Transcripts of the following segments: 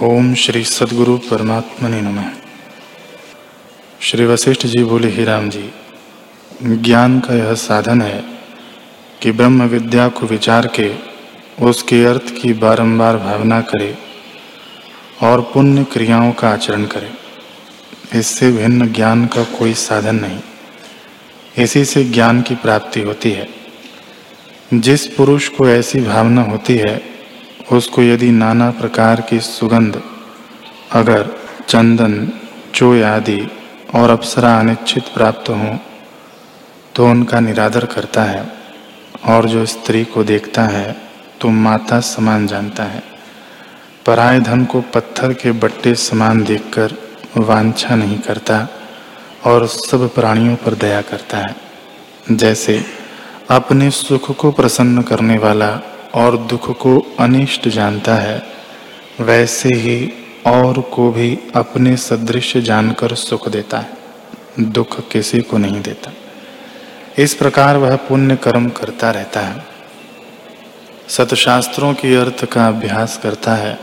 ओम श्री सदगुरु परमात्मा ने नमः। श्री वशिष्ठ जी बोले, ही राम जी, ज्ञान का यह साधन है कि ब्रह्म विद्या को विचार के, उसके अर्थ की बारंबार भावना करे और पुण्य क्रियाओं का आचरण करे। इससे भिन्न ज्ञान का कोई साधन नहीं। इसी से ज्ञान की प्राप्ति होती है। जिस पुरुष को ऐसी भावना होती है उसको यदि नाना प्रकार की सुगंध, अगर चंदन, चोय आदि और अप्सरा अनिश्चित प्राप्त हो तो उनका निरादर करता है और जो स्त्री को देखता है तो माता समान जानता है। पराय धन को पत्थर के बट्टे समान देखकर वांछा नहीं करता और सब प्राणियों पर दया करता है। जैसे अपने सुख को प्रसन्न करने वाला और दुख को अनिष्ट जानता है, वैसे ही और को भी अपने सदृश जानकर सुख देता है, दुख किसी को नहीं देता। इस प्रकार वह पुण्य कर्म करता रहता है। सतशास्त्रों की अर्थ का अभ्यास करता है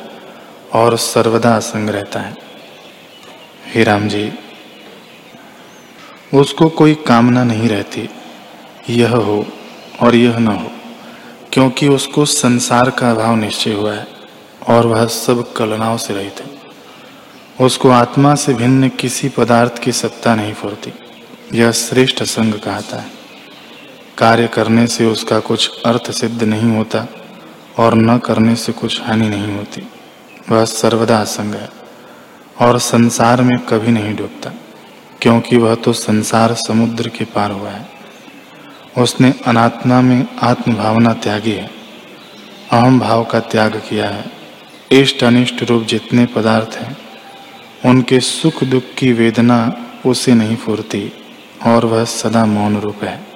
और सर्वदा असंग रहता है। हे राम जी, उसको कोई कामना नहीं रहती, यह हो और यह न हो। क्योंकि उसको संसार का अभाव निश्चय हुआ है और वह सब कलनाओं से रहित है। उसको आत्मा से भिन्न किसी पदार्थ की सत्ता नहीं फुरती यह श्रेष्ठ संग कहता है। कार्य करने से उसका कुछ अर्थ सिद्ध नहीं होता और न करने से कुछ हानि नहीं होती। वह सर्वदा असंग है और संसार में कभी नहीं डूबता, क्योंकि वह तो संसार समुद्र के पार हुआ है। उसने अनात्मा में आत्मभावना त्यागी है। अहम भाव का त्याग किया है। इष्ट अनिष्ट रूप जितने पदार्थ हैं, उनके सुख दुख की वेदना उसे नहीं फूरती, और वह सदा मौन रूप है।